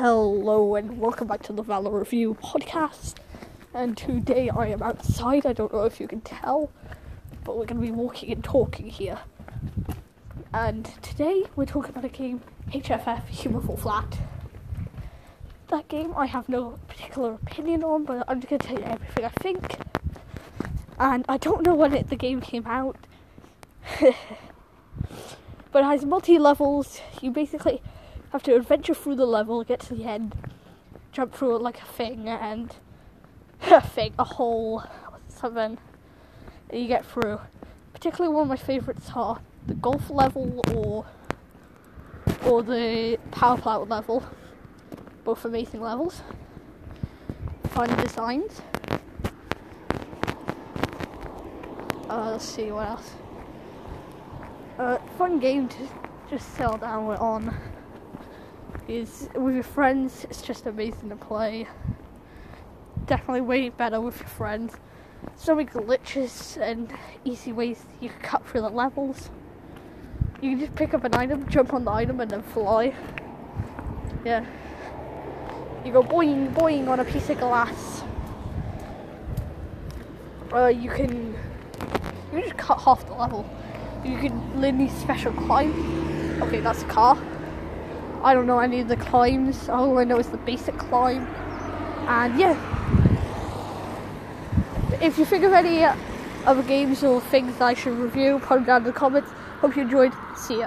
Hello and welcome back to the Valor Review podcast. And today I am outside. I don't know if you can tell, but we're going to be walking and talking here. And today we're talking about a game, HFF Human Fall Flat. That game I have no particular opinion on, but I'm just going to tell you everything I think. And I don't know when it, the game came out. but it has multi levels. You basically have to adventure through the level, get to the end, jump through it like a thing, and a thing, a hole, something, and you get through. Particularly, one of my favourites are the golf level or or the power plant level. Both amazing levels. Fun designs. Uh, let's see what else. Uh, fun game to just settle down with on is with your friends. It's just amazing to play. Definitely way better with your friends. So many glitches and easy ways you can cut through the levels. You can just pick up an item, jump on the item, and then fly. Yeah. You go boing boing on a piece of glass. Uh, you can you can just cut half the level. You can these special climb. Okay, that's a car. I don't know any of the climbs. All I know is the basic climb. And yeah. If you think of any other games or things I should review, put them down in the comments. Hope you enjoyed. See ya.